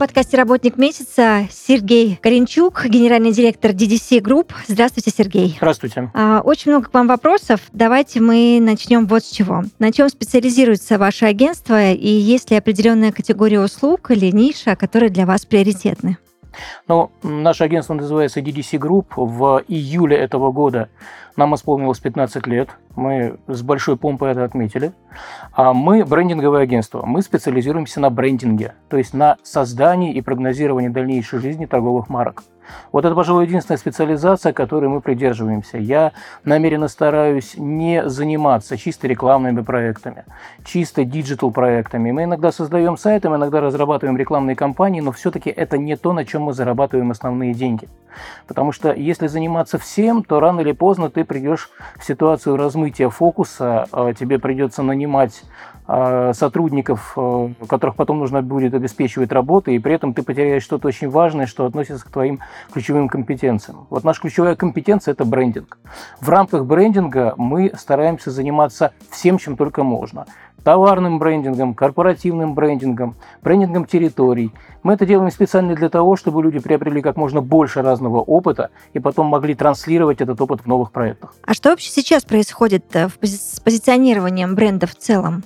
Подкасте «Работник месяца» Сергей Коренчук, генеральный директор DDC Group. Здравствуйте, Сергей. Здравствуйте. А, Очень много к вам вопросов. Давайте мы начнем вот с чего. На чем специализируется ваше агентство и есть ли определенная категория услуг или ниша, которые для вас приоритетны? Ну, наше агентство называется DDC Group. В июле этого года нам исполнилось 15 лет. Мы с большой помпой это отметили. А мы брендинговое агентство. Мы специализируемся на брендинге, то есть на создании и прогнозировании дальнейшей жизни торговых марок. Вот это, пожалуй, единственная специализация, которой мы придерживаемся. Я намеренно стараюсь не заниматься чисто рекламными проектами, чисто digital проектами. Мы иногда создаем сайты, мы иногда разрабатываем рекламные кампании, но все-таки это не то, на чем мы зарабатываем основные деньги. Потому что если заниматься всем, то рано или поздно ты придешь в ситуацию размытия фокуса, а тебе придется нанимать а, сотрудников, а, которых потом нужно будет обеспечивать работой, и при этом ты потеряешь что-то очень важное, что относится к твоим ключевым компетенциям. Вот наша ключевая компетенция – это брендинг. В рамках брендинга мы стараемся заниматься всем, чем только можно товарным брендингом, корпоративным брендингом, брендингом территорий. Мы это делаем специально для того, чтобы люди приобрели как можно больше разного опыта и потом могли транслировать этот опыт в новых проектах. А что вообще сейчас происходит э, с позиционированием бренда в целом?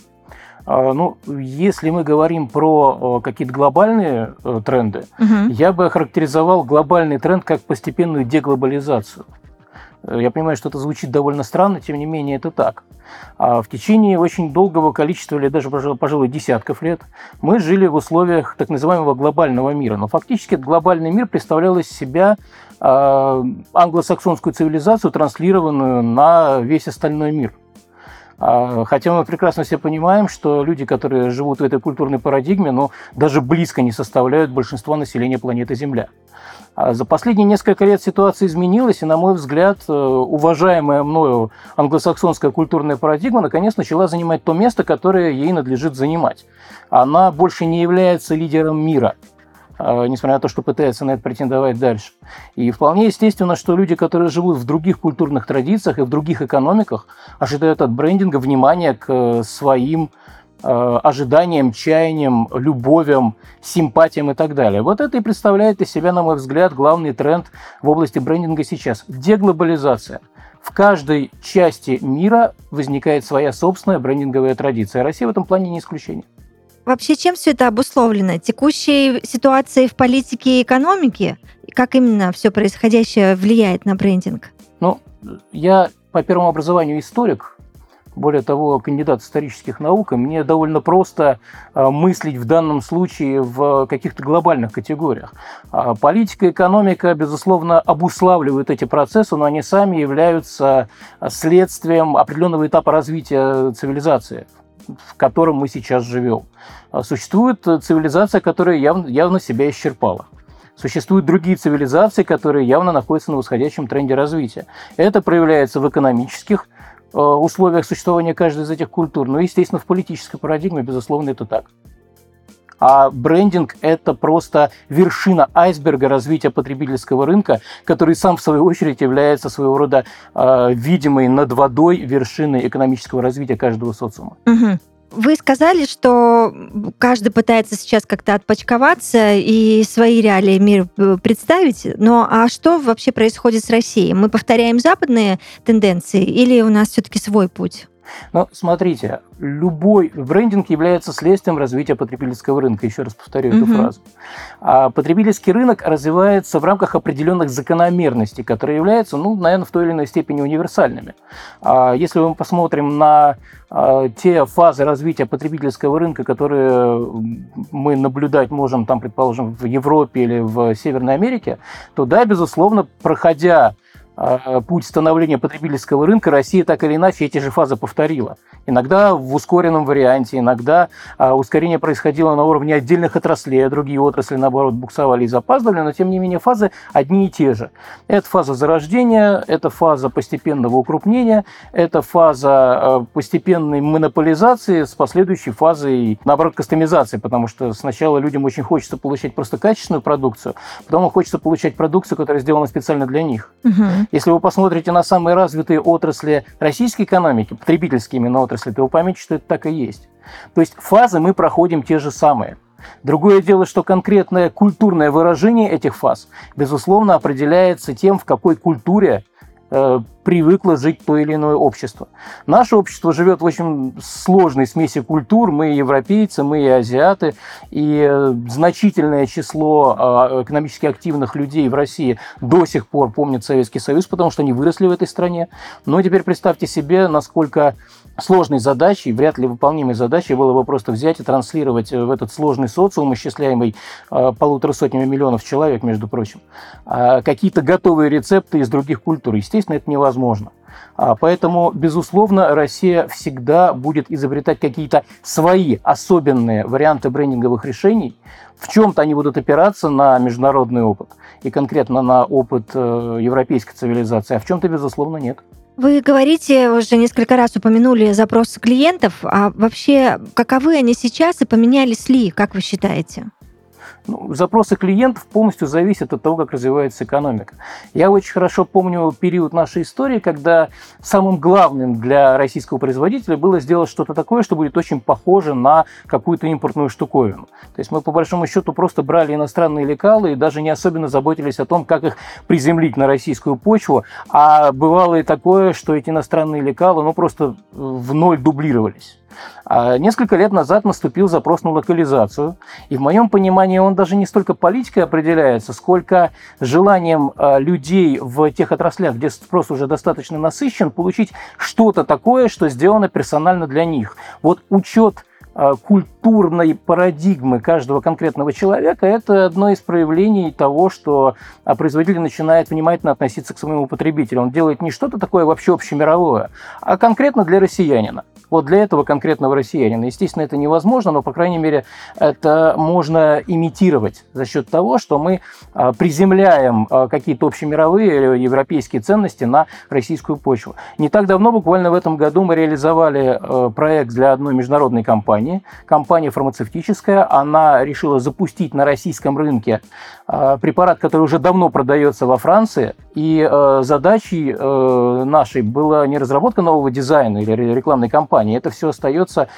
А, Ну, если мы говорим про какие-то глобальные э, тренды, Мгм. я бы охарактеризовал глобальный тренд как постепенную деглобализацию. Э, Я понимаю, что это звучит довольно странно, тем не менее это так. А в течение очень долгого количества, или даже, пожалуй, десятков лет, мы жили в условиях так называемого глобального мира. Но фактически этот глобальный мир представлял из себя а, англосаксонскую цивилизацию, транслированную на весь остальной мир. А, Хотя мы прекрасно все понимаем, что люди, которые живут в этой культурной парадигме, ну, даже близко не составляют большинства населения планеты Земля. А За последние несколько лет ситуация изменилась, и, на мой взгляд, э, уважаемая мною англосаксонская культурная парадигма наконец начала занимать то место, которое ей надлежит занимать. Она больше не является лидером мира, несмотря на то, что пытается на это претендовать дальше. И вполне естественно, что люди, которые живут в других культурных традициях и в других экономиках, ожидают от брендинга внимания к э, своим э, ожиданиям, чаяниям, любовям, симпатиям и так далее. Вот это и представляет из себя, на мой взгляд, главный тренд в области брендинга сейчас. Деглобализация. В каждой части мира возникает своя собственная брендинговая традиция. Россия в этом плане не исключение. Вообще, чем все это обусловлено? Текущей ситуацией в политике и экономике? Как именно все происходящее влияет на брендинг? Ну, я по первому образованию историк, более того, кандидат исторических наук, и мне довольно просто а, мыслить в данном случае в каких-то глобальных категориях. А, Политика, экономика, безусловно, обуславливают эти процессы, но они сами являются следствием определенного этапа развития цивилизации в котором мы сейчас живем. А Существует цивилизация, которая явно, явно себя исчерпала. Существуют другие цивилизации, которые явно находятся на восходящем тренде развития. Это проявляется в экономических э, условиях существования каждой из этих культур, но, естественно, в политической парадигме, безусловно, это так. А брендинг – это просто вершина айсберга развития потребительского рынка, который сам, в свою очередь, является своего рода э, видимой над водой вершиной экономического развития каждого социума. Мгм. Вы сказали, что каждый пытается сейчас как-то отпочковаться и свои реалии мир э, представить. Но а что вообще происходит с Россией? Мы повторяем западные тенденции или у нас все-таки свой путь? Но смотрите, любой брендинг является следствием развития потребительского рынка. Еще раз повторю эту Мгм. фразу. А потребительский рынок развивается в рамках определенных закономерностей, которые являются, ну, наверное, в той или иной степени универсальными. А Если мы посмотрим на а, те фазы развития потребительского рынка, которые мы наблюдать можем, там, предположим, в Европе или в Северной Америке, то да, безусловно, проходя путь становления потребительского рынка, Россия так или иначе эти же фазы повторила. Иногда в ускоренном варианте, иногда а, ускорение происходило на уровне отдельных отраслей, а другие отрасли, наоборот, буксовали и запаздывали, но тем не менее фазы одни и те же. Это фаза зарождения, это фаза постепенного укрупнения, это фаза а, постепенной монополизации с последующей фазой, наоборот, кастомизации, потому что сначала людям очень хочется получать просто качественную продукцию, потом хочется получать продукцию, которая сделана специально для них. Угу. Если вы посмотрите на самые развитые отрасли российской экономики, потребительские именно отрасли, то вы поймете, что это так и есть. То есть фазы мы проходим те же самые. Другое дело, что конкретное культурное выражение этих фаз, безусловно, определяется тем, в какой культуре привыкло жить то или иное общество. Наше общество живет в очень сложной смеси культур. Мы европейцы, мы и азиаты. И э, значительное число а, экономически активных людей в России до сих пор помнят Советский Союз, потому что они выросли в этой стране. Но теперь представьте себе, насколько сложной задачей, вряд ли выполнимой задачей было бы просто взять и транслировать в этот сложный социум, исчисляемый э, полутора сотнями миллионов человек, между прочим, э, какие-то готовые рецепты из других культур. Естественно, это невозможно. А, поэтому, безусловно, Россия всегда будет изобретать какие-то свои особенные варианты брендинговых решений. В чем-то они будут опираться на международный опыт и конкретно на опыт э, европейской цивилизации, а в чем-то, безусловно, нет. Вы говорите, уже несколько раз упомянули запросы клиентов, а вообще каковы они сейчас и поменялись ли, как вы считаете? Ну, запросы клиентов полностью зависят от того, как развивается экономика. Я очень хорошо помню период нашей истории, когда самым главным для российского производителя было сделать что-то такое, что будет очень похоже на какую-то импортную штуковину. То есть мы по большому счету просто брали иностранные лекалы и даже не особенно заботились о том, как их приземлить на российскую почву, а бывало и такое, что эти иностранные лекалы ну, просто в ноль дублировались. А несколько лет назад наступил запрос на локализацию, и в моем понимании он даже не столько политикой определяется, сколько желанием а, людей в тех отраслях, где спрос уже достаточно насыщен, получить что-то такое, что сделано персонально для них. Вот учет культурной парадигмы каждого конкретного человека, это одно из проявлений того, что производитель начинает внимательно относиться к своему потребителю. Он делает не что-то такое вообще общемировое, а конкретно для россиянина. Вот для этого конкретного россиянина. Естественно, это невозможно, но, по крайней мере, это можно имитировать за счет того, что мы а, приземляем а, какие-то общемировые или европейские ценности на российскую почву. Не так давно, буквально в этом году, мы реализовали а, проект для одной международной компании. Компания фармацевтическая. Она решила запустить на российском рынке препарат, который уже давно продается во Франции. И задачей нашей была не разработка нового дизайна или рекламной кампании. Это все остается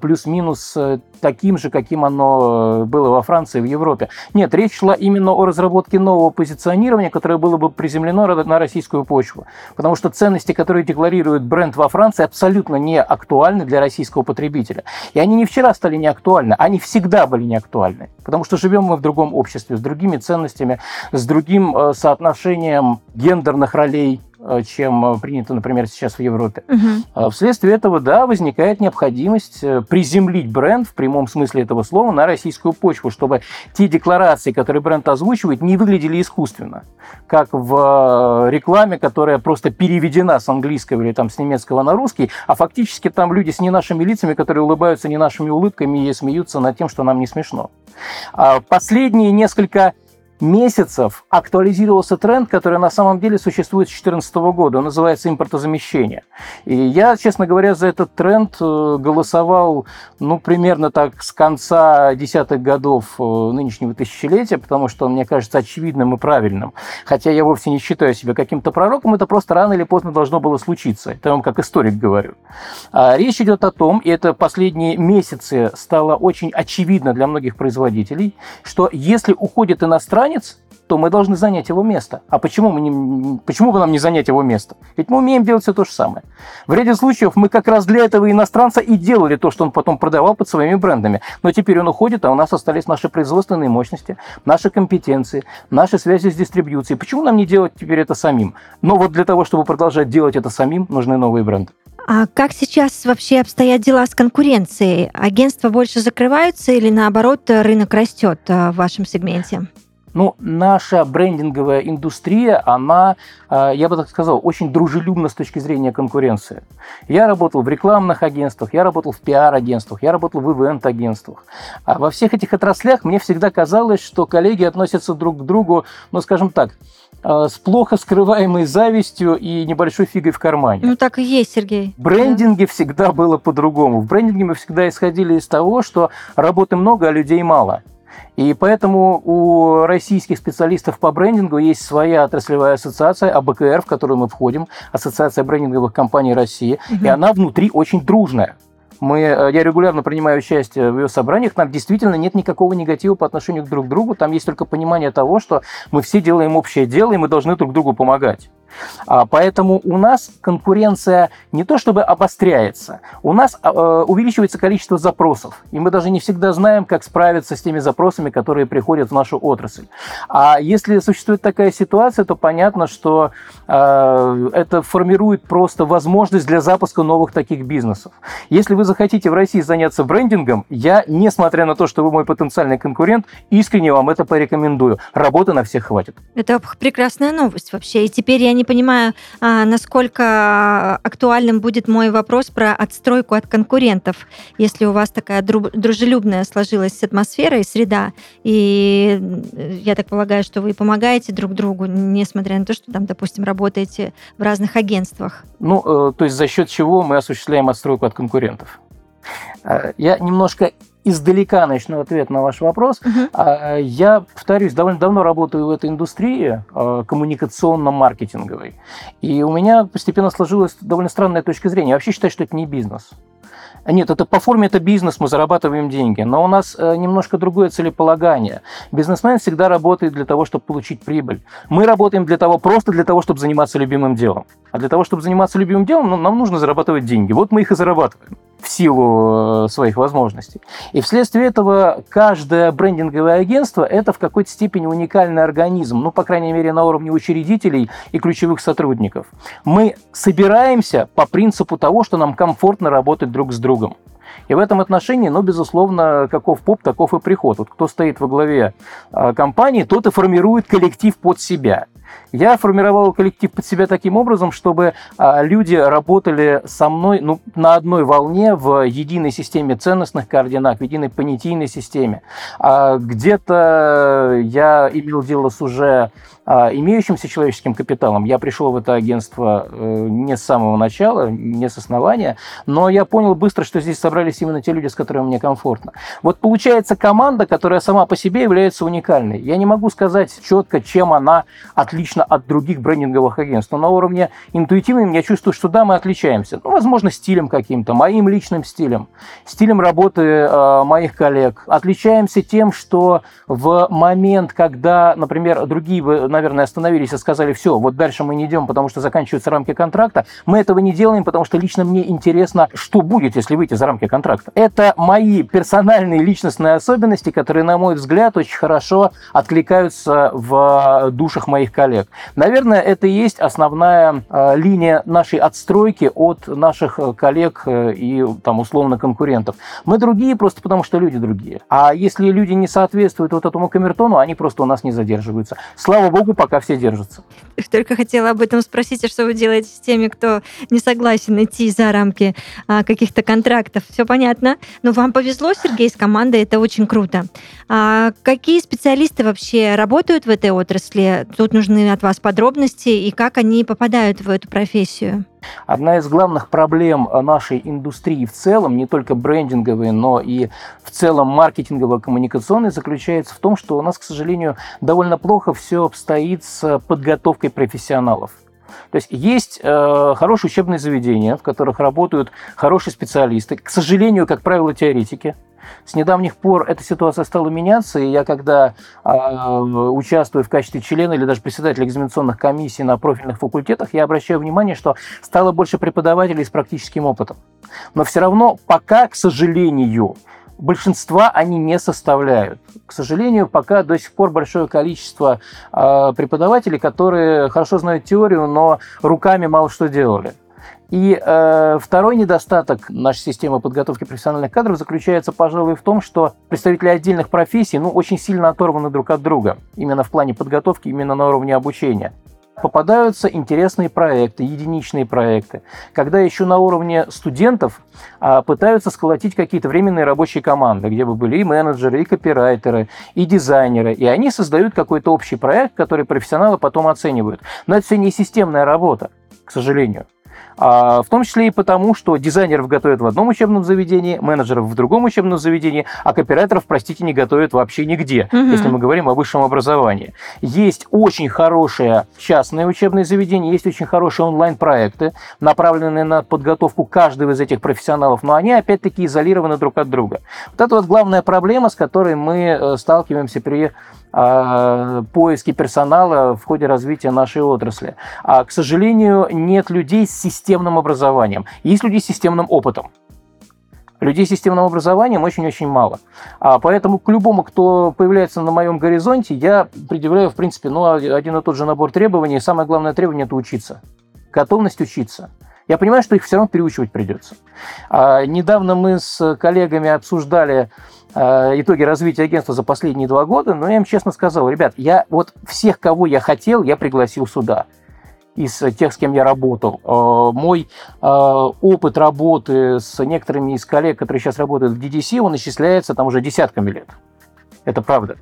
плюс-минус э, таким же, каким оно э, было во Франции и в Европе. Нет, речь шла именно о разработке нового позиционирования, которое было бы приземлено на российскую почву. Потому что ценности, которые декларирует бренд во Франции, абсолютно не актуальны для российского потребителя. И они не вчера стали не актуальны, они всегда были не актуальны. Потому что живем мы в другом обществе, с другими ценностями, с другим э, соотношением гендерных ролей, чем э, принято, например, сейчас в Европе. Угу. Вследствие этого, да, возникает необходимость э, приземлить бренд в прямом смысле этого слова на российскую почву, чтобы те декларации, которые бренд озвучивает, не выглядели искусственно, как в рекламе, которая просто переведена с английского или там с немецкого на русский, а фактически там люди с не нашими лицами, которые улыбаются не нашими улыбками и смеются над тем, что нам не смешно. А последние несколько месяцев актуализировался тренд, который на самом деле существует с 2014 года. Он называется импортозамещение. И я, честно говоря, за этот тренд э, голосовал, ну, примерно так с конца десятых годов э, нынешнего тысячелетия, потому что он мне кажется очевидным и правильным. Хотя я вовсе не считаю себя каким-то пророком, это просто рано или поздно должно было случиться. Это я вам как историк говорю. А речь идет о том, и это последние месяцы стало очень очевидно для многих производителей, что если уходит иностранец, иностранец, то мы должны занять его место. А почему, мы не, почему бы нам не занять его место? Ведь мы умеем делать все то же самое. В ряде случаев мы как раз для этого иностранца и делали то, что он потом продавал под своими брендами. Но теперь он уходит, а у нас остались наши производственные мощности, наши компетенции, наши связи с дистрибьюцией. Почему нам не делать теперь это самим? Но вот для того, чтобы продолжать делать это самим, нужны новые бренды. А как сейчас вообще обстоят дела с конкуренцией? Агентства больше закрываются или наоборот рынок растет э, в вашем сегменте? Ну, наша брендинговая индустрия, она, э, я бы так сказал, очень дружелюбна с точки зрения конкуренции. Я работал в рекламных агентствах, я работал в пиар-агентствах, я работал в ивент-агентствах. А во всех этих отраслях мне всегда казалось, что коллеги относятся друг к другу, ну, скажем так, э, с плохо скрываемой завистью и небольшой фигой в кармане. Ну так и есть, Сергей. В брендинге да. всегда было по-другому. В брендинге мы всегда исходили из того, что работы много, а людей мало. И поэтому у российских специалистов по брендингу есть своя отраслевая ассоциация, АБКР, в которую мы входим, Ассоциация брендинговых компаний России, угу. и она внутри очень дружная. Мы, э, я регулярно принимаю участие в ее собраниях, там действительно нет никакого негатива по отношению друг к другу, там есть только понимание того, что мы все делаем общее дело, и мы должны друг другу помогать. А, поэтому у нас конкуренция не то чтобы обостряется, у нас а, э, увеличивается количество запросов, и мы даже не всегда знаем, как справиться с теми запросами, которые приходят в нашу отрасль. А если существует такая ситуация, то понятно, что э, это формирует просто возможность для запуска новых таких бизнесов. Если вы захотите в России заняться брендингом, я, несмотря на то, что вы мой потенциальный конкурент, искренне вам это порекомендую. Работы на всех хватит. Это прекрасная новость вообще. И теперь я не понимаю, а, насколько актуальным будет мой вопрос про отстройку от конкурентов, если у вас такая дружелюбная сложилась атмосфера и среда, и я так полагаю, что вы помогаете друг другу, несмотря на то, что там, допустим, работаете в разных агентствах. Ну, э, то есть за счет чего мы осуществляем отстройку от конкурентов? Э, я немножко издалека начну ответ на ваш вопрос. Угу. Я, повторюсь, довольно давно работаю в этой индустрии а, коммуникационно-маркетинговой. И у меня постепенно сложилась довольно странная точка зрения. Я вообще считаю, что это не бизнес. Нет, это по форме это бизнес, мы зарабатываем деньги, но у нас э, немножко другое целеполагание. Бизнесмен всегда работает для того, чтобы получить прибыль. Мы работаем для того, просто для того, чтобы заниматься любимым делом. А для того, чтобы заниматься любимым делом, ну, нам нужно зарабатывать деньги. Вот мы их и зарабатываем в силу э, своих возможностей. И вследствие этого каждое брендинговое агентство – это в какой-то степени уникальный организм, ну, по крайней мере, на уровне учредителей и ключевых сотрудников. Мы собираемся по принципу того, что нам комфортно работать друг с другом. И в этом отношении, ну, безусловно, каков поп, таков и приход. Вот кто стоит во главе э, компании, тот и формирует коллектив под себя. Я формировал коллектив под себя таким образом, чтобы а, люди работали со мной ну, на одной волне в единой системе ценностных координат, в единой понятийной системе. А, где-то я имел дело с уже а, имеющимся человеческим капиталом. Я пришел в это агентство э, не с самого начала, не с основания, но я понял быстро, что здесь собрались именно те люди, с которыми мне комфортно. Вот получается команда, которая сама по себе является уникальной. Я не могу сказать четко, чем она отлична от других брендинговых агентств. Но на уровне интуитивном я чувствую, что да, мы отличаемся. Ну, возможно, стилем каким-то, моим личным стилем, стилем работы э, моих коллег. Отличаемся тем, что в момент, когда, например, другие бы, наверное, остановились и сказали, все, вот дальше мы не идем, потому что заканчиваются рамки контракта, мы этого не делаем, потому что лично мне интересно, что будет, если выйти за рамки контракта. Это мои персональные личностные особенности, которые, на мой взгляд, очень хорошо откликаются в душах моих коллег. Наверное, это и есть основная э, линия нашей отстройки от наших э, коллег э, и там условно конкурентов. Мы другие просто потому, что люди другие. А если люди не соответствуют вот этому камертону, они просто у нас не задерживаются. Слава богу, пока все держатся. Только хотела об этом спросить, а что вы делаете с теми, кто не согласен идти за рамки а, каких-то контрактов. Все понятно. Но вам повезло, Сергей, с командой, это очень круто. А какие специалисты вообще работают в этой отрасли? Тут нужны от вас подробности и как они попадают в эту профессию? Одна из главных проблем нашей индустрии в целом, не только брендинговой, но и в целом маркетингово-коммуникационной, заключается в том, что у нас, к сожалению, довольно плохо все обстоит с подготовкой профессионалов. То есть есть э, хорошие учебные заведения, в которых работают хорошие специалисты, к сожалению, как правило, теоретики, с недавних пор эта ситуация стала меняться, и я, когда э, участвую в качестве члена или даже председателя экзаменационных комиссий на профильных факультетах, я обращаю внимание, что стало больше преподавателей с практическим опытом. Но все равно пока, к сожалению, большинства они не составляют. К сожалению, пока до сих пор большое количество э, преподавателей, которые хорошо знают теорию, но руками мало что делали. И э, второй недостаток нашей системы подготовки профессиональных кадров заключается, пожалуй, в том, что представители отдельных профессий ну, очень сильно оторваны друг от друга, именно в плане подготовки, именно на уровне обучения попадаются интересные проекты, единичные проекты, когда еще на уровне студентов а, пытаются сколотить какие-то временные рабочие команды, где бы были и менеджеры, и копирайтеры, и дизайнеры, и они создают какой-то общий проект, который профессионалы потом оценивают. Но это все не системная работа, к сожалению. А, в том числе и потому, что дизайнеров готовят в одном учебном заведении, менеджеров в другом учебном заведении, а копирайтеров, простите, не готовят вообще нигде, угу. если мы говорим о высшем образовании. Есть очень хорошие частные учебные заведения, есть очень хорошие онлайн-проекты, направленные на подготовку каждого из этих профессионалов, но они опять-таки изолированы друг от друга. Вот это вот главная проблема, с которой мы э, сталкиваемся при а, поиске персонала в ходе развития нашей отрасли. А, к сожалению, нет людей с системным образованием. Есть люди с системным опытом. Людей с системным образованием очень-очень мало. А поэтому к любому, кто появляется на моем горизонте, я предъявляю, в принципе, ну, один и тот же набор требований. Самое главное требование – это учиться. Готовность учиться. Я понимаю, что их все равно переучивать придется. А, недавно мы с коллегами обсуждали а, итоги развития агентства за последние два года, но я им честно сказал, ребят, я вот всех, кого я хотел, я пригласил сюда из тех, с кем я работал. А, мой опыт работы с некоторыми из коллег, которые сейчас работают в DDC, он исчисляется там уже десятками лет. Это правда.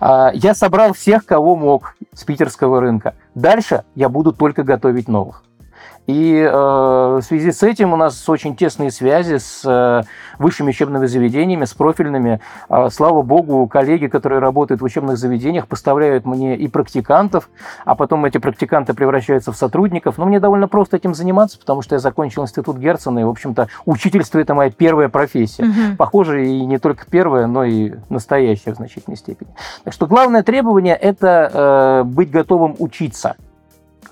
Я собрал всех, кого мог с питерского рынка. Дальше я буду только готовить новых. И э, в связи с этим у нас очень тесные связи с э, высшими учебными заведениями, с профильными. Э, слава богу, коллеги, которые работают в учебных заведениях, поставляют мне и практикантов, а потом эти практиканты превращаются в сотрудников. Но мне довольно просто этим заниматься, потому что я закончил институт Герцена, и, в общем-то, учительство – это моя первая профессия. Угу. Похоже, и не только первая, но и настоящая в значительной степени. Так что главное требование – это э, быть готовым учиться,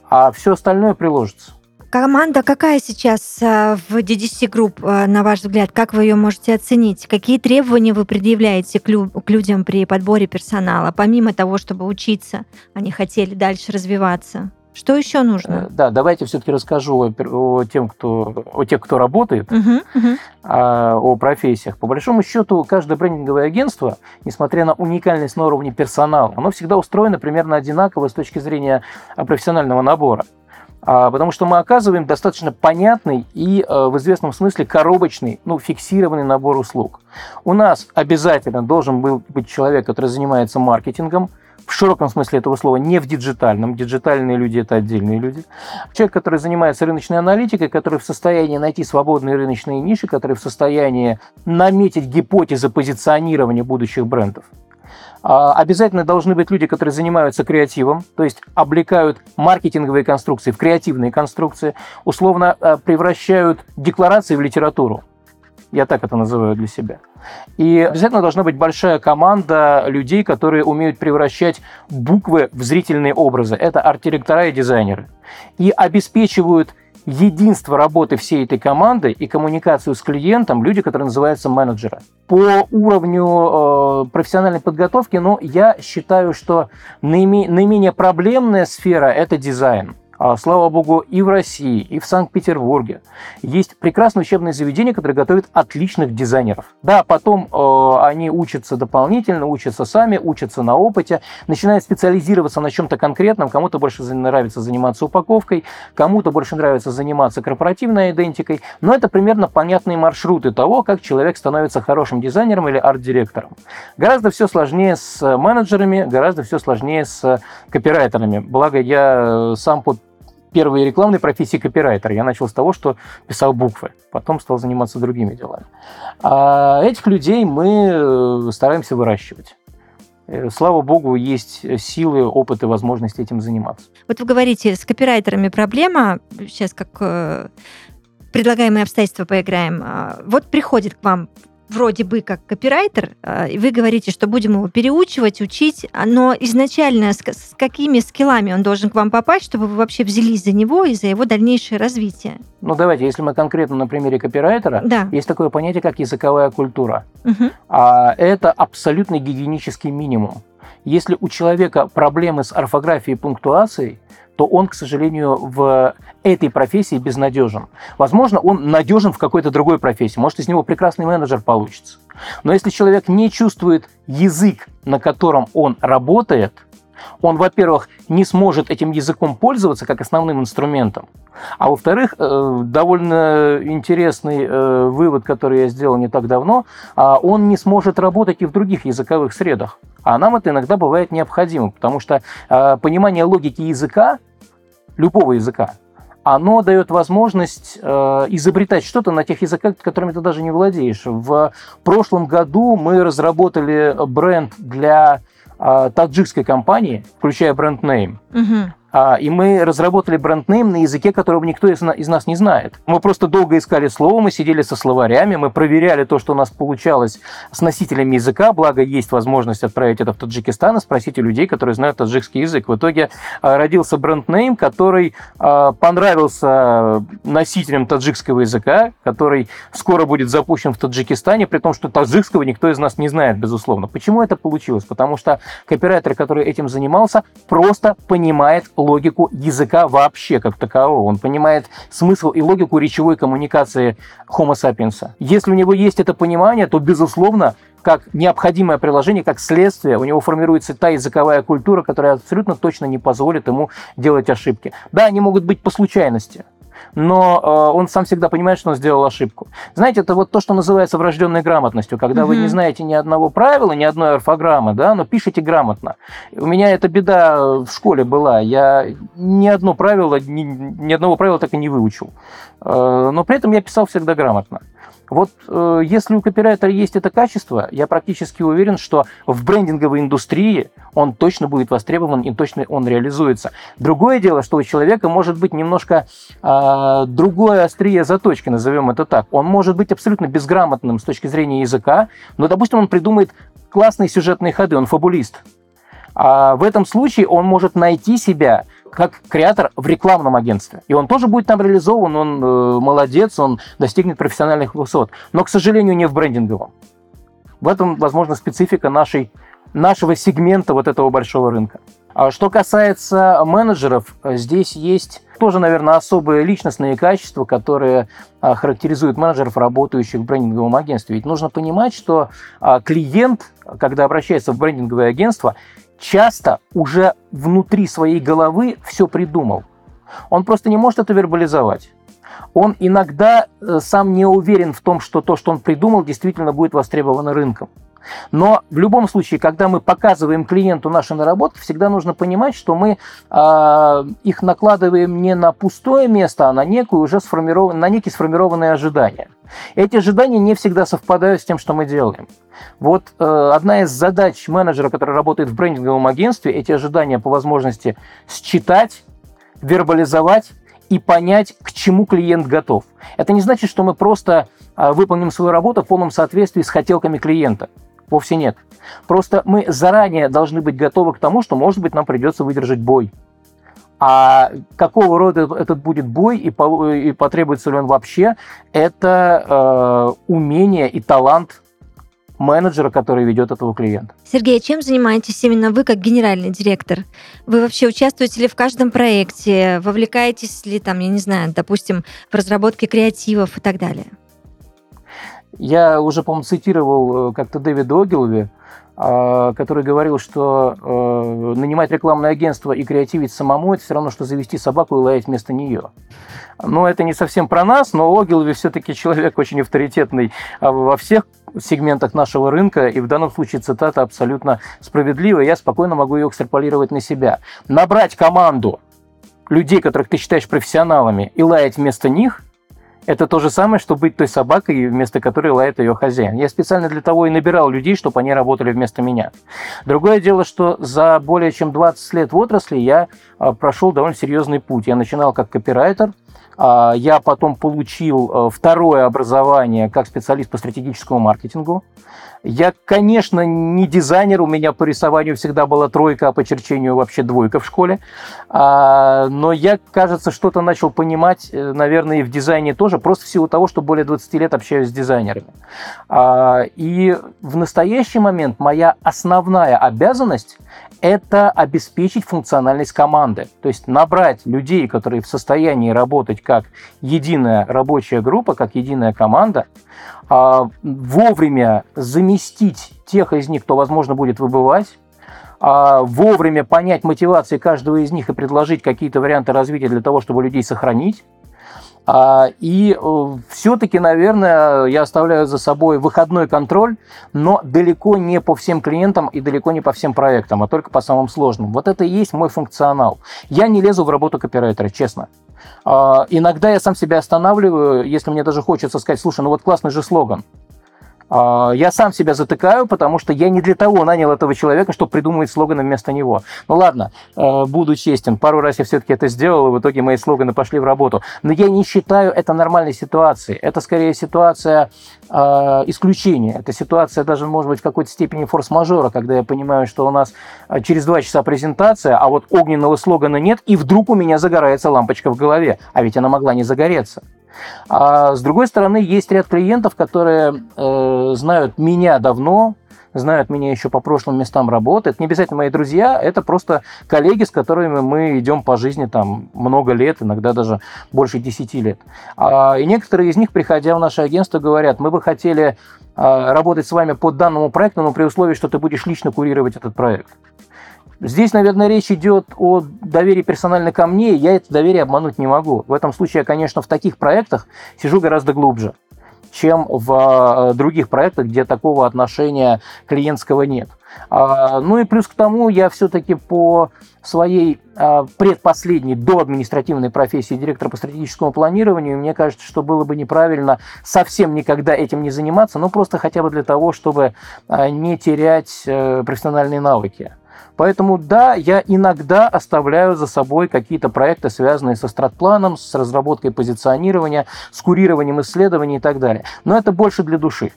а все остальное приложится. Команда какая сейчас э, в DDC Group, э, на ваш взгляд? Как вы ее можете оценить? Какие требования вы предъявляете к, людям при подборе персонала, помимо того, чтобы учиться, они хотели дальше развиваться? Что еще нужно? Э, да, давайте все-таки расскажу о, о, тем, кто, о тех, кто работает, uh-huh, uh-huh. О, о профессиях. По большому счету, каждое брендинговое агентство, несмотря на уникальность на уровне персонала, оно всегда устроено примерно одинаково с точки зрения профессионального набора. А, потому что мы оказываем достаточно понятный и э, в известном смысле коробочный, ну, фиксированный набор услуг. У нас обязательно должен был быть человек, который занимается маркетингом, в широком смысле этого слова, не в диджитальном. Диджитальные люди – это отдельные люди. Человек, который занимается рыночной аналитикой, который в состоянии найти свободные рыночные ниши, который в состоянии наметить гипотезы позиционирования будущих брендов. А, обязательно должны быть люди, которые занимаются креативом, то есть облекают маркетинговые конструкции в креативные конструкции, условно а, превращают декларации в литературу. Я так это называю для себя. И обязательно должна быть большая команда людей, которые умеют превращать буквы в зрительные образы. Это арт-директора и дизайнеры. И обеспечивают единство работы всей этой команды и коммуникацию с клиентом люди, которые называются менеджеры. По уровню э, профессиональной подготовки, ну, я считаю, что наиме, наименее проблемная сфера – это дизайн. А, слава богу, и в России, и в Санкт-Петербурге есть прекрасные учебные заведения, которые готовят отличных дизайнеров. Да, потом э, они учатся дополнительно, учатся сами, учатся на опыте, начинают специализироваться на чем-то конкретном. Кому-то больше нравится заниматься упаковкой, кому-то больше нравится заниматься корпоративной идентикой. Но это примерно понятные маршруты того, как человек становится хорошим дизайнером или арт-директором. Гораздо все сложнее с менеджерами, гораздо все сложнее с копирайтерами. Благо, я сам под первой рекламной профессии копирайтер. Я начал с того, что писал буквы, потом стал заниматься другими делами. А этих людей мы э, стараемся выращивать. Э, слава богу, есть силы, опыт и возможности этим заниматься. Вот вы говорите, с копирайтерами проблема, сейчас как э, предлагаемые обстоятельства поиграем. А, вот приходит к вам вроде бы как копирайтер, а, и вы говорите, что будем его переучивать, учить, но изначально с, с какими скиллами он должен к вам попасть, чтобы вы вообще взялись за него и за его дальнейшее развитие? Ну, давайте, если мы конкретно на примере копирайтера, да. есть такое понятие, как языковая культура. Угу. А, это абсолютно гигиенический минимум. Если у человека проблемы с орфографией и пунктуацией, то он, к сожалению, в этой профессии безнадежен. Возможно, он надежен в какой-то другой профессии. Может, из него прекрасный менеджер получится. Но если человек не чувствует язык, на котором он работает – он, во-первых, не сможет этим языком пользоваться как основным инструментом, а во-вторых, э, довольно интересный э, вывод, который я сделал не так давно, а он не сможет работать и в других языковых средах. А нам это иногда бывает необходимо, потому что э, понимание логики языка, любого языка, оно дает возможность э, изобретать что-то на тех языках, которыми ты даже не владеешь. В прошлом году мы разработали бренд для э, таджикской компании, включая бренд-нейм. Угу. А, и мы разработали бренд-нейм на языке, которого никто из, нас не знает. Мы просто долго искали слово, мы сидели со словарями, мы проверяли то, что у нас получалось с носителями языка, благо есть возможность отправить это в Таджикистан и спросить у людей, которые знают таджикский язык. В итоге а, родился бренд-нейм, который а, понравился носителям таджикского языка, который скоро будет запущен в Таджикистане, при том, что таджикского никто из нас не знает, безусловно. Почему это получилось? Потому что копирайтер, который этим занимался, просто понимает логику языка вообще как такового. Он понимает смысл и логику речевой коммуникации Homo sapiens. Если у него есть это понимание, то, безусловно, как необходимое приложение, как следствие, у него формируется та языковая культура, которая абсолютно точно не позволит ему делать ошибки. Да, они могут быть по случайности, но э, он сам всегда понимает, что он сделал ошибку. Знаете, это вот то, что называется врожденной грамотностью, когда mm-hmm. вы не знаете ни одного правила, ни одной орфограммы, да, но пишете грамотно. У меня эта беда в школе была. Я ни одно правило, ни, ни одного правила так и не выучил. Э, но при этом я писал всегда грамотно. Вот э, если у копирайтера есть это качество, я практически уверен, что в брендинговой индустрии он точно будет востребован и точно он реализуется. Другое дело, что у человека может быть немножко э, другое острие заточки, назовем это так. Он может быть абсолютно безграмотным с точки зрения языка, но, допустим, он придумает классные сюжетные ходы, он фабулист. А в этом случае он может найти себя как креатор в рекламном агентстве. И он тоже будет там реализован, он э, молодец, он достигнет профессиональных высот. Но, к сожалению, не в брендинговом. В этом, возможно, специфика нашей, нашего сегмента вот этого большого рынка. А что касается менеджеров, здесь есть тоже, наверное, особые личностные качества, которые а, характеризуют менеджеров, работающих в брендинговом агентстве. Ведь нужно понимать, что а, клиент, когда обращается в брендинговое агентство, часто уже внутри своей головы все придумал. Он просто не может это вербализовать. Он иногда э, сам не уверен в том, что то, что он придумал, действительно будет востребовано рынком. Но в любом случае, когда мы показываем клиенту наши наработки, всегда нужно понимать, что мы э, их накладываем не на пустое место, а на некую уже сформирован, на некие сформированные ожидания. Эти ожидания не всегда совпадают с тем, что мы делаем. Вот э, одна из задач менеджера, который работает в брендинговом агентстве, эти ожидания по возможности считать, вербализовать и понять, к чему клиент готов. Это не значит, что мы просто э, выполним свою работу в полном соответствии с хотелками клиента. Вовсе нет. Просто мы заранее должны быть готовы к тому, что, может быть, нам придется выдержать бой. А какого рода этот будет бой и, по, и потребуется ли он вообще, это э, умение и талант менеджера, который ведет этого клиента. Сергей, а чем занимаетесь именно вы как генеральный директор? Вы вообще участвуете ли в каждом проекте? Вовлекаетесь ли там, я не знаю, допустим, в разработке креативов и так далее? Я уже, по-моему, цитировал э, как-то Дэвида Огилви, который говорил, что э, нанимать рекламное агентство и креативить самому – это все равно, что завести собаку и лаять вместо нее. Но это не совсем про нас, но Огилви все-таки человек очень авторитетный а, во всех сегментах нашего рынка, и в данном случае цитата абсолютно справедливая, я спокойно могу ее экстраполировать на себя. Набрать команду людей, которых ты считаешь профессионалами, и лаять вместо них – это то же самое, что быть той собакой, вместо которой лает ее хозяин. Я специально для того и набирал людей, чтобы они работали вместо меня. Другое дело, что за более чем 20 лет в отрасли я а, прошел довольно серьезный путь. Я начинал как копирайтер, я потом получил э, второе образование как специалист по стратегическому маркетингу. Я, конечно, не дизайнер, у меня по рисованию всегда была тройка, а по черчению вообще двойка в школе. А, но я, кажется, что-то начал понимать, э, наверное, и в дизайне тоже, просто в силу того, что более 20 лет общаюсь с дизайнерами. А, и в настоящий момент моя основная обязанность это обеспечить функциональность команды. То есть набрать людей, которые в состоянии работать как единая рабочая группа, как единая команда, а, вовремя заместить тех из них, кто, возможно, будет выбывать, а, вовремя понять мотивации каждого из них и предложить какие-то варианты развития для того, чтобы людей сохранить, и э, все-таки, наверное, я оставляю за собой выходной контроль, но далеко не по всем клиентам и далеко не по всем проектам, а только по самым сложным. Вот это и есть мой функционал. Я не лезу в работу копирайтера, честно. А, иногда я сам себя останавливаю, если мне даже хочется сказать, слушай, ну вот классный же слоган. А, я сам себя затыкаю, потому что я не для того нанял этого человека, чтобы придумывать слоганы вместо него. Ну ладно, э, буду честен, пару раз я все-таки это сделал, и в итоге мои слоганы пошли в работу. Но я не считаю это нормальной ситуацией. Это скорее ситуация э, исключения. Это ситуация даже, может быть, в какой-то степени форс-мажора, когда я понимаю, что у нас э, через два часа презентация, а вот огненного слогана нет, и вдруг у меня загорается лампочка в голове. А ведь она могла не загореться. А с другой стороны, есть ряд клиентов, которые э, знают меня давно, знают меня еще по прошлым местам работы. Это не обязательно мои друзья, это просто коллеги, с которыми мы идем по жизни там много лет, иногда даже больше 10 лет. А, и некоторые из них, приходя в наше агентство, говорят, мы бы хотели а, работать с вами по данному проекту, но при условии, что ты будешь лично курировать этот проект. Здесь, наверное, речь идет о доверии персонально ко мне, я это доверие обмануть не могу. В этом случае я, конечно, в таких проектах сижу гораздо глубже, чем в э, других проектах, где такого отношения клиентского нет. А, ну и плюс к тому, я все-таки по своей а, предпоследней до административной профессии директора по стратегическому планированию, мне кажется, что было бы неправильно совсем никогда этим не заниматься, ну просто хотя бы для того, чтобы а, не терять э, профессиональные навыки. Поэтому да, я иногда оставляю за собой какие-то проекты, связанные со стратпланом, с разработкой позиционирования, с курированием исследований и так далее. Но это больше для души,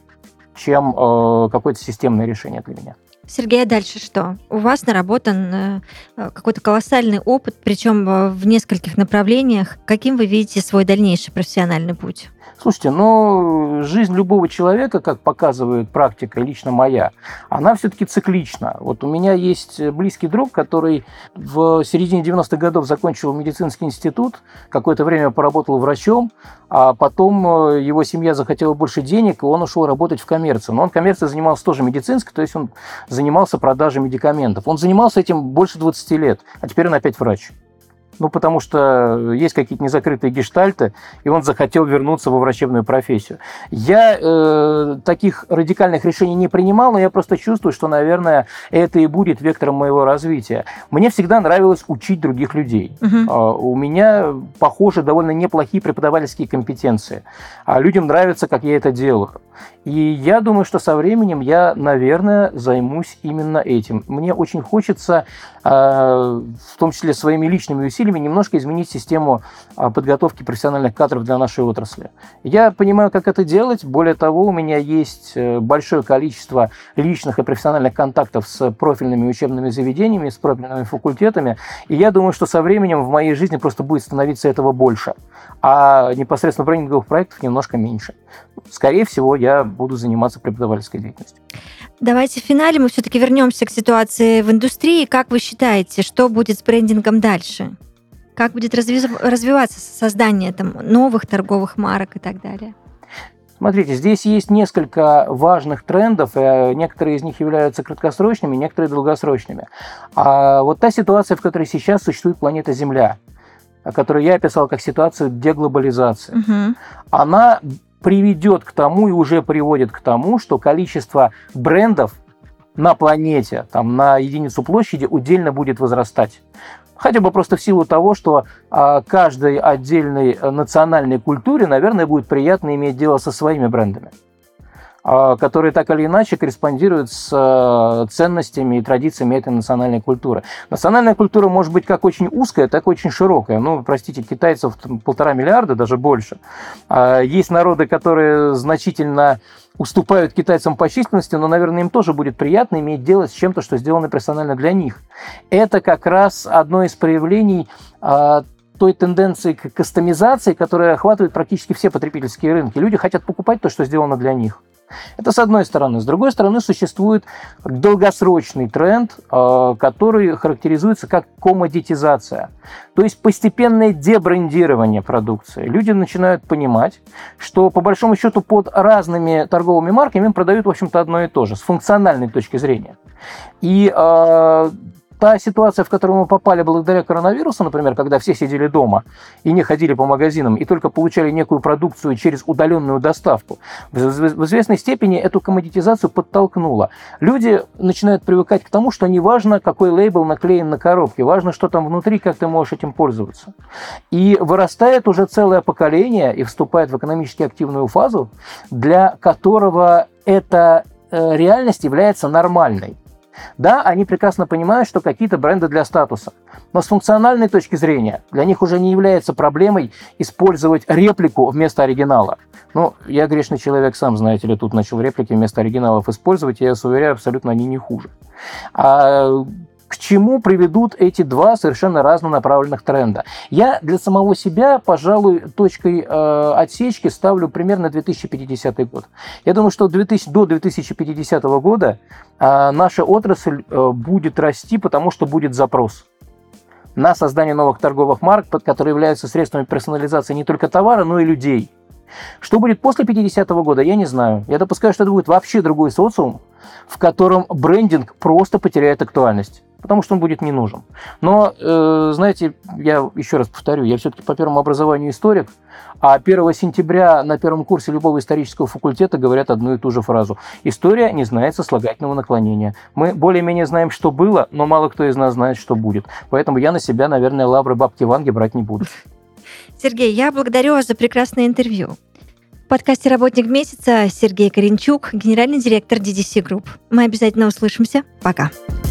чем э, какое-то системное решение для меня. Сергей, а дальше что? У вас наработан э, какой-то колоссальный опыт, причем э, в нескольких направлениях. Каким вы видите свой дальнейший профессиональный путь? Слушайте, ну, жизнь любого человека, как показывает практика, лично моя, она все-таки циклична. Вот у меня есть близкий друг, который в середине 90-х годов закончил медицинский институт, какое-то время поработал врачом, а потом э, его семья захотела больше денег, и он ушел работать в коммерцию. Но он коммерцией занимался тоже медицинской, то есть он занимался продажей медикаментов. Он занимался этим больше 20 лет, а теперь он опять врач ну, потому что есть какие-то незакрытые гештальты, и он захотел вернуться во врачебную профессию. Я э, таких радикальных решений не принимал, но я просто чувствую, что, наверное, это и будет вектором моего развития. Мне всегда нравилось учить других людей. Угу. У меня, похоже, довольно неплохие преподавательские компетенции. А людям нравится, как я это делаю. И я думаю, что со временем я, наверное, займусь именно этим. Мне очень хочется, э, в том числе своими личными усилиями, немножко изменить систему э, подготовки профессиональных кадров для нашей отрасли. Я понимаю, как это делать. Более того, у меня есть э, большое количество личных и профессиональных контактов с профильными учебными заведениями, с профильными факультетами. И я думаю, что со временем в моей жизни просто будет становиться этого больше, а непосредственно брендинговых проектов немножко меньше. Скорее всего, я буду заниматься преподавательской деятельностью. Давайте в финале мы все-таки вернемся к ситуации в индустрии. Как вы считаете, что будет с брендингом дальше? Как будет развиваться создание там, новых торговых марок и так далее? Смотрите, здесь есть несколько важных трендов, э, некоторые из них являются краткосрочными, некоторые долгосрочными. А вот та ситуация, в которой сейчас существует планета Земля, которую я описал как ситуацию деглобализации, угу. она приведет к тому и уже приводит к тому, что количество брендов на планете, там, на единицу площади удельно будет возрастать. Хотя бы просто в силу того, что а, каждой отдельной национальной культуре, наверное, будет приятно иметь дело со своими брендами. А, которые так или иначе корреспондируют с э, ценностями и традициями этой национальной культуры. Национальная культура может быть как очень узкая, так и очень широкая. Ну, простите, китайцев полтора миллиарда, даже больше. А, есть народы, которые значительно уступают китайцам по численности, но, наверное, им тоже будет приятно иметь дело с чем-то, что сделано персонально для них. Это как раз одно из проявлений а, той тенденции к кастомизации, которая охватывает практически все потребительские рынки. Люди хотят покупать то, что сделано для них. Это с одной стороны. С другой стороны, существует долгосрочный тренд, а, который характеризуется как комодитизация. То есть постепенное дебрендирование продукции. Люди начинают понимать, что по большому счету под разными торговыми марками им продают, в общем-то, одно и то же, с функциональной точки зрения. И э, та ситуация, в которую мы попали благодаря коронавирусу, например, когда все сидели дома и не ходили по магазинам, и только получали некую продукцию через удаленную доставку, в известной степени эту коммодитизацию подтолкнула. Люди начинают привыкать к тому, что не важно, какой лейбл наклеен на коробке, важно, что там внутри, как ты можешь этим пользоваться. И вырастает уже целое поколение и вступает в экономически активную фазу, для которого эта э, реальность является нормальной. Да, они прекрасно понимают, что какие-то бренды для статуса. Но с функциональной точки зрения для них уже не является проблемой использовать реплику вместо оригинала. Ну, я грешный человек, сам, знаете ли, тут начал реплики вместо оригиналов использовать, и я вас уверяю, абсолютно они не хуже. А к чему приведут эти два совершенно разнонаправленных тренда. Я для самого себя, пожалуй, точкой э, отсечки ставлю примерно 2050 год. Я думаю, что 2000, до 2050 года э, наша отрасль э, будет расти, потому что будет запрос на создание новых торговых марок, которые являются средствами персонализации не только товара, но и людей. Что будет после 50-го года, я не знаю. Я допускаю, что это будет вообще другой социум, в котором брендинг просто потеряет актуальность потому что он будет не нужен. Но, э, знаете, я еще раз повторю, я все-таки по первому образованию историк, а 1 сентября на первом курсе любого исторического факультета говорят одну и ту же фразу. История не знает сослагательного наклонения. Мы более-менее знаем, что было, но мало кто из нас знает, что будет. Поэтому я на себя, наверное, лавры бабки Ванги брать не буду. Сергей, я благодарю вас за прекрасное интервью. В подкасте «Работник месяца» Сергей Коренчук, генеральный директор DDC Group. Мы обязательно услышимся. Пока. Пока.